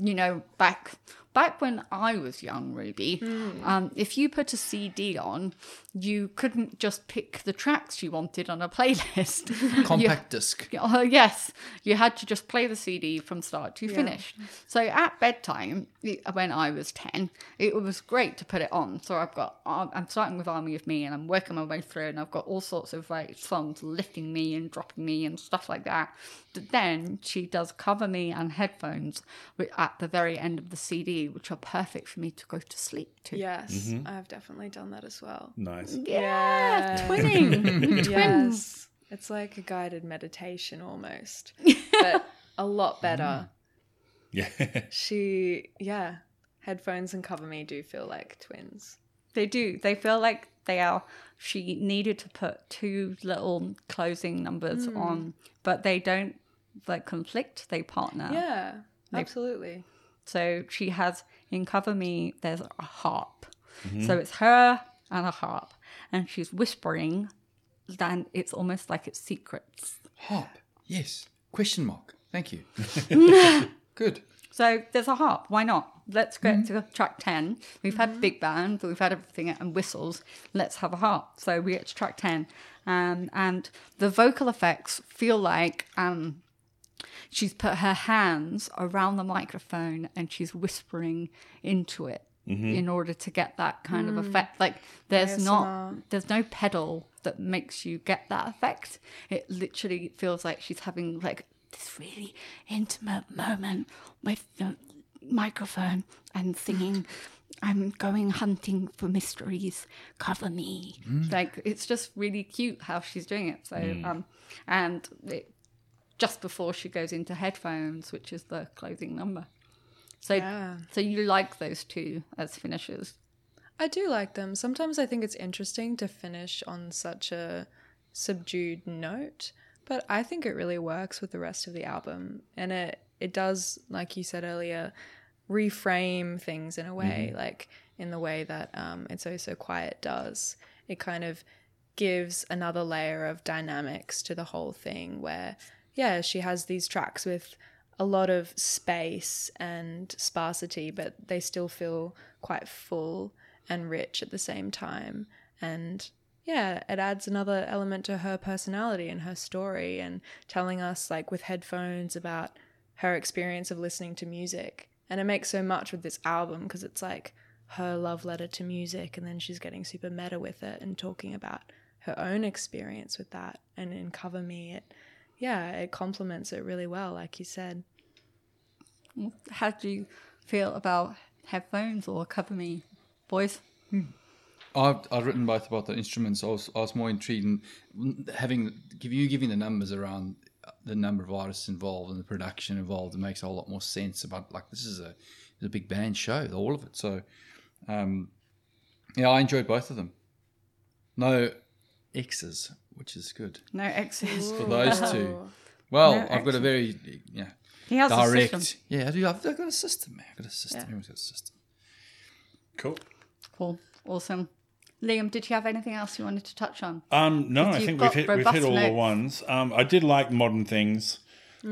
you know back back when i was young ruby um, if you put a cd on you couldn't just pick the tracks you wanted on a playlist You- Compact disc. Oh, yes, you had to just play the CD from start to finish. So at bedtime, when I was 10, it was great to put it on. So I've got, I'm I'm starting with Army of Me and I'm working my way through, and I've got all sorts of like songs lifting me and dropping me and stuff like that. But then she does Cover Me and Headphones at the very end of the CD, which are perfect for me to go to sleep to. Yes, Mm-hmm. I've definitely done that as well. Nice. Yeah, Yeah. twinning. Twins. Yes. It's like a guided meditation almost, but a lot better. Yeah. She, yeah, headphones and cover me do feel like twins. They do. They feel like they are. She needed to put two little closing numbers Hmm. on, but they don't like conflict. They partner. Yeah, absolutely. So she has in Cover Me. There's a harp. Mm-hmm. So it's her and a harp, and she's whispering. Then it's almost like it's secrets. Harp. Yes. Question mark. Thank you. Good. So there's a harp. Why not? Let's get to track 10. We've had big band, we've had everything and whistles. Let's have a harp. So we get to track 10. Um, and the vocal effects feel like um, she's put her hands around the microphone and she's whispering into it Mm-hmm. in order to get that kind of mm. effect. Like there's not, ASMR. there's no pedal that makes you get that effect. It literally feels like she's having like this really intimate moment with the microphone and singing. I'm going hunting for mysteries. Cover me. Mm. Like it's just really cute how she's doing it. So mm. um, and it, just before she goes into headphones, which is the closing number. So Yeah. so you like those two as finishers? I do like them. Sometimes I think it's interesting to finish on such a subdued note, but I think it really works with the rest of the album. And it it does, like you said earlier, reframe things in a way, like in the way that um, It's Oh So Quiet does. It kind of gives another layer of dynamics to the whole thing where, yeah, she has these tracks with a lot of space and sparsity, but they still feel quite full and rich at the same time. And yeah, it adds another element to her personality and her story and telling us, like, with headphones about her experience of listening to music. And it makes so much with this album because it's like her love letter to music, and then she's getting super meta with it and talking about her own experience with that. And in Cover Me, it, yeah, it complements it really well, like you said. How do you feel about headphones or cover me, boys? I've, I've written both about the instruments. I was, I was more intrigued in having give you giving the numbers around the number of artists involved and the production involved. It makes a whole lot more sense about like this is a a big band show, all of it. So, um, yeah, I enjoyed both of them. No X's, which is good No exes. for those two. Well, No I've got a very yeah He has a system. Yeah, I do. I've, I've got a system. Man. I've got a system. Yeah. Everyone's got a system. Cool. Cool. Awesome. Liam, did you have anything else you wanted to touch on? Um, no, I You've think we've got hit, we've hit all the ones. Um, I did like modern things.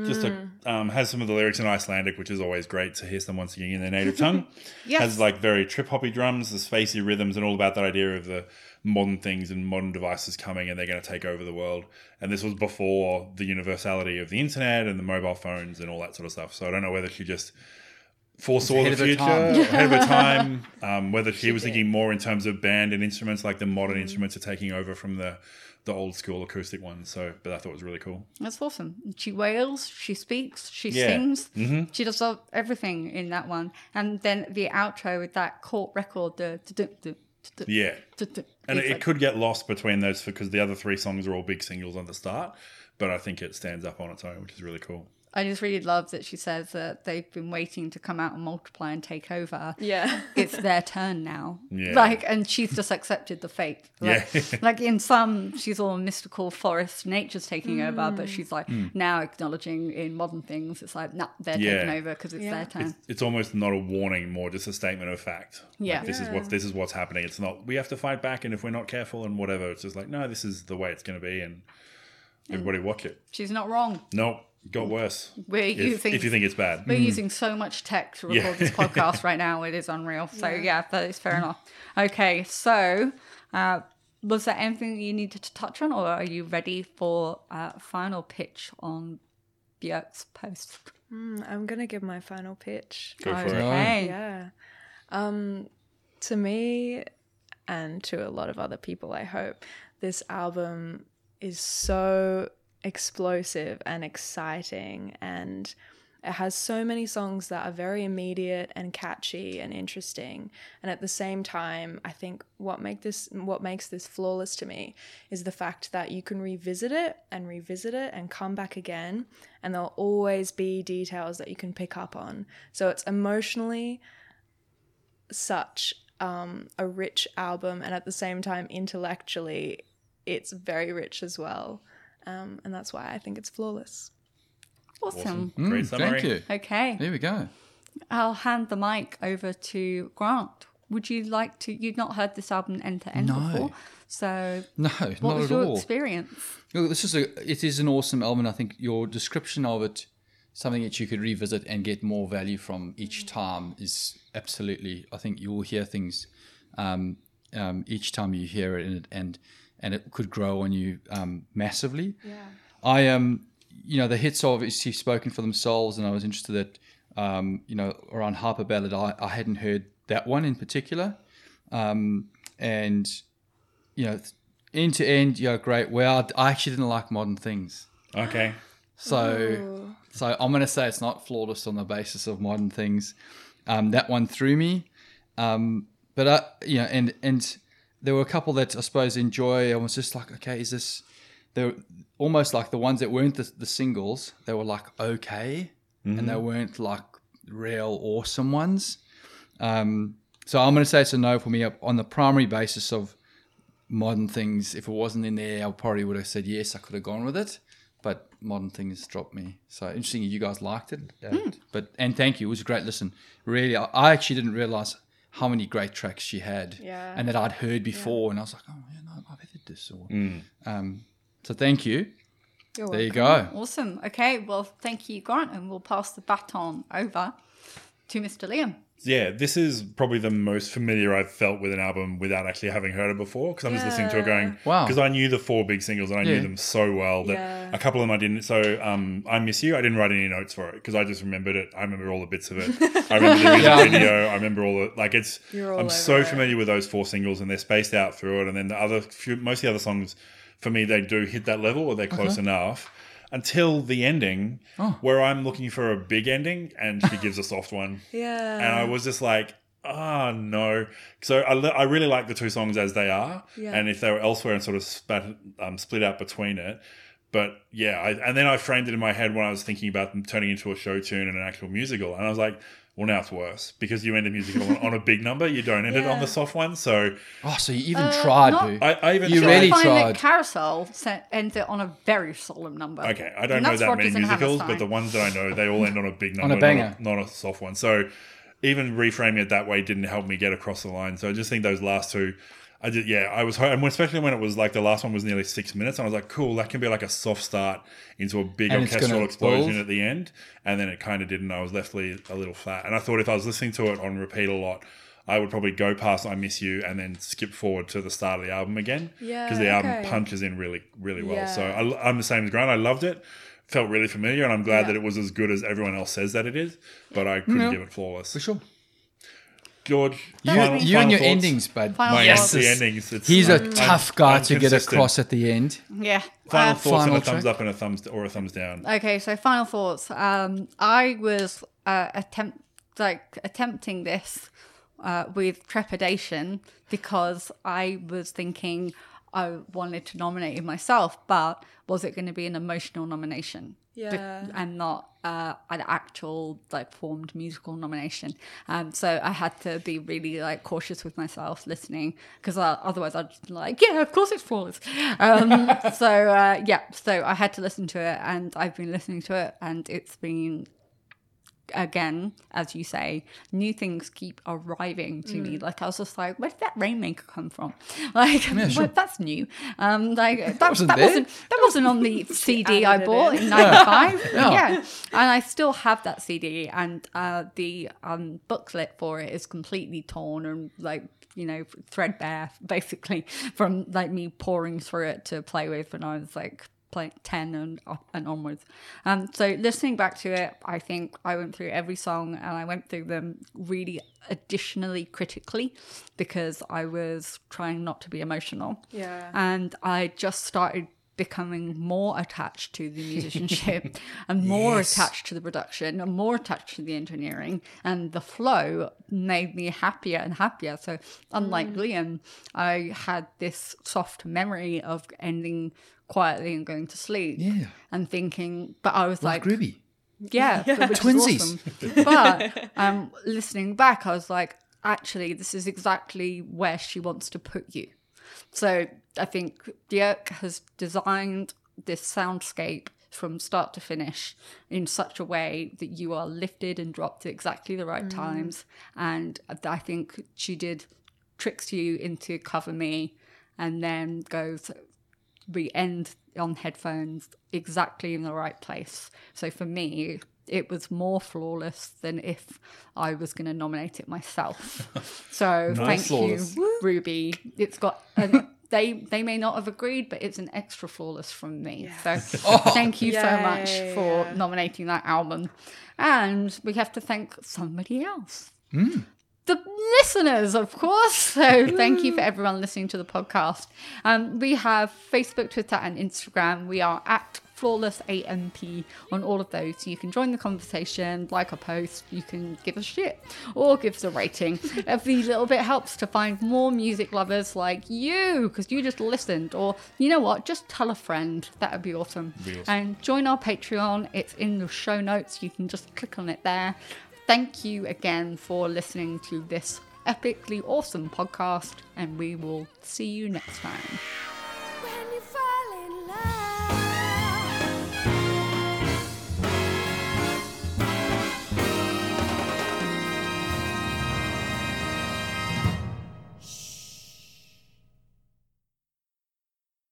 Just a, Mm. um, has some of the lyrics in Icelandic, which is always great to hear someone singing in their native tongue. Yes. Has like very trip hoppy drums, the spacey rhythms, and all about that idea of the modern things and modern devices coming and they're going to take over the world. And this was before the universality of the internet and the mobile phones and all that sort of stuff. So I don't know whether she just foresaw the future, ahead of her time. Um, whether she, was thinking more in terms of band and instruments, like the modern instruments are taking over from the the old school acoustic ones. So, but I thought it was really cool. That's awesome. She wails, she speaks, she Yeah. sings. Mhm. She does everything in that one. And then the outro with that court record, the. Yeah. And it, like- could get lost between those because the other three songs are all big singles on the start, but I think it stands up on its own, which is really cool. I just really love that she says that they've been waiting to come out and multiply and take over. Yeah. It's their turn now. Yeah. Like, and she's just accepted the fate. Like, Yeah. like in some, she's all mystical forest, nature's taking over, but mm. she's like hmm. now acknowledging in modern things, it's like, nah, they're. Yeah. taking over because it's Yeah. their turn. It's, it's almost not a warning, more just a statement of fact. Like, Yeah. this is what this is what's happening. It's not we have to fight back, and if we're not careful and whatever, it's just like no, this is the way it's going to be, and everybody watch it. She's not wrong. No, it got worse. We're If, using if you think it's bad, We're using so much tech to record Yeah. this podcast right now. It is unreal. So yeah, that is fair enough. Okay, so uh, was there anything you needed to touch on, or are you ready for uh, final pitch on Björk's post? Mm, I'm going to give my final pitch. go for it. Yeah. Um, to me, and to a lot of other people, I hope, this album is so explosive and exciting and it has so many songs that are very immediate and catchy and interesting. And at the same time i think what make this what makes this flawless to me is the fact that you can revisit it and revisit it and come back again and there'll always be details that you can pick up on. So it's emotionally such um, a rich album and at the same time intellectually it's very rich as well um, and that's why i think it's flawless Awesome. Awesome. Great Mm, summary. Thank you. Okay, Here we go. I'll hand the mic over to Grant. Would you like to? You've not heard this album end to end No. before, so No, what not was at your all. experience? Look, this is a it is an awesome album. I think your description of it, something that you could revisit and get more value from each time, is absolutely. I think you will hear things um, um, each time you hear it, and it, and and it could grow on you um, massively. Yeah. I um, you know, the hits are obviously spoken for themselves, and I was interested that um, you know around Hyperballad. I, I hadn't heard that one in particular, um, and you know, end to end, yeah, great. Well, I actually didn't like modern things, Okay. so so I'm gonna say it's not flawless on the basis of modern things. Um, that one threw me, um, but I, you know, and and there were a couple that I suppose enjoy. I was just like, okay, is this? They're almost like the ones that weren't the, the singles. They were like okay, and they weren't like real awesome ones. Um, so I'm going to say it's a no for me on the primary basis of modern things. If it wasn't in there, I probably would have said yes. I could have gone with it, but Modern Things dropped me. So interesting, you guys liked it. And, But and thank you, it was a great listen. Really, I, I actually didn't realize how many great tracks she had, Yeah. and that I'd heard before, and I was like, oh yeah, no, I've heard this. Or, um, so thank you. You're There you go. Awesome. Okay, well, thank you, Grant, and we'll pass the baton over to Mr. Liam. Yeah, this is probably the most familiar I've felt with an album without actually having heard it before. Because I'm just listening to it going, Wow. Because I knew the four big singles and I knew them so well that Yeah. a couple of them I didn't. So, um, I miss you. I didn't write any notes for it because I just remembered it. I remember all the bits of it. I remember the music Yeah. video. I remember all the like. It's. You're I'm over so it. familiar with those four singles and they're spaced out through it. And then the other few, most of the other songs, for me, they do hit that level or they're close enough. Until the ending, Oh. where I'm looking for a big ending, and she gives a soft one Yeah. and I was just like, oh no. So I, li- I really like the two songs as they are, Yeah. and if they were elsewhere and sort of spat, um, split out between it. But yeah, I, and then I framed it in my head when I was thinking about them turning into a show tune and an actual musical, and I was like, well, now it's worse because you end a musical on, on a big number, you don't end it on Yeah. the soft one. So Oh, so you even Uh, tried, not- Boo. I, I even You tried- really I find tried. that Carousel set, ends it on a very solemn number. Okay, I don't And know that's that many Rodgers and musicals, but Hammerstein. the ones that I know, they all end on a big number, a banger. Not, a, not a soft one. So even reframing it that way didn't help me get across the line. So I just think those last two, I did, yeah, I was, ho- and especially when it was like the last one was nearly six minutes, and I was like, cool, that can be like a soft start into a big And orchestral explosion build. at the end, and then it kind of didn't. I was left a little flat, and I thought if I was listening to it on repeat a lot. I would probably go past "I Miss You" and then skip forward to the start of the album again Yeah, because the album okay. punches in really, really well. So Yeah. I, I'm the same as Grant. I loved it. Felt really familiar, and I'm glad Yeah. that it was as good as everyone else says that it is. But I couldn't Yeah. give it flawless. For sure. George, You, final- you final and your thoughts? endings, bud. Final My thoughts. the endings. It's, He's I'm- a I'm- tough guy I'm to get across at the end. Yeah. Final Uh, thoughts and a thumbs track. up and a thumbs or a thumbs down. Okay, so final thoughts. Um, I was uh, attempt like attempting this uh, with trepidation because I was thinking I wanted to nominate it myself, but was it going to be an emotional nomination? Yeah. and not uh, an actual like formed musical nomination. Um, so I had to be really like cautious with myself listening because uh, otherwise I'd just be like, yeah, of course it's flawless. Um, so uh, yeah, so I had to listen to it, and I've been listening to it, and it's been again, as you say, new things keep arriving to Mm. me. Like I was just like, where did that rainmaker come from? Like sure. well, that's new. Um, like that, wasn't that there. wasn't that wasn't on the CD I bought in. in '95. Yeah. yeah, and I still have that CD, and uh, the um, booklet for it is completely torn and like you know threadbare, basically from like me pouring through it to play with when I was like 10 and up and onwards. Um, so listening back to it, I think I went through every song and I went through them really additionally critically because I was trying not to be emotional. Yeah. And I just started becoming more attached to the musicianship and more attached to the production and more attached to the engineering and the flow made me happier and happier so unlike liam i had this soft memory of ending quietly and going to sleep Yeah. and thinking but i was Like like Ruby. yeah, which is Twinsies. awesome. But um, listening back, I was like, actually, this is exactly where she wants to put you. So I think Björk has designed this soundscape from start to finish in such a way that you are lifted and dropped at exactly the right times. And I think she did tricks you into cover me and then goes we end on headphones exactly in the right place. So for me, it was more flawless than if I was going to nominate it myself. So thank flawless. you, Ruby. It's got. And they they may not have agreed, but it's an extra flawless from me. So thank you so much Yay. for nominating that album. And we have to thank somebody else hmm. The listeners, of course. So thank you for everyone listening to the podcast. Um, we have Facebook, Twitter, and Instagram. We are at Flawless AMP on all of those. So you can join the conversation, like a post, you can give us shit or give us a rating. Every little bit helps to find more music lovers like you because you just listened. Or you know what? Just tell a friend. That would be awesome. Be awesome. And join our Patreon. It's in the show notes. You can just click on it there. Thank you again for listening to this epically awesome podcast, and we will see you next time.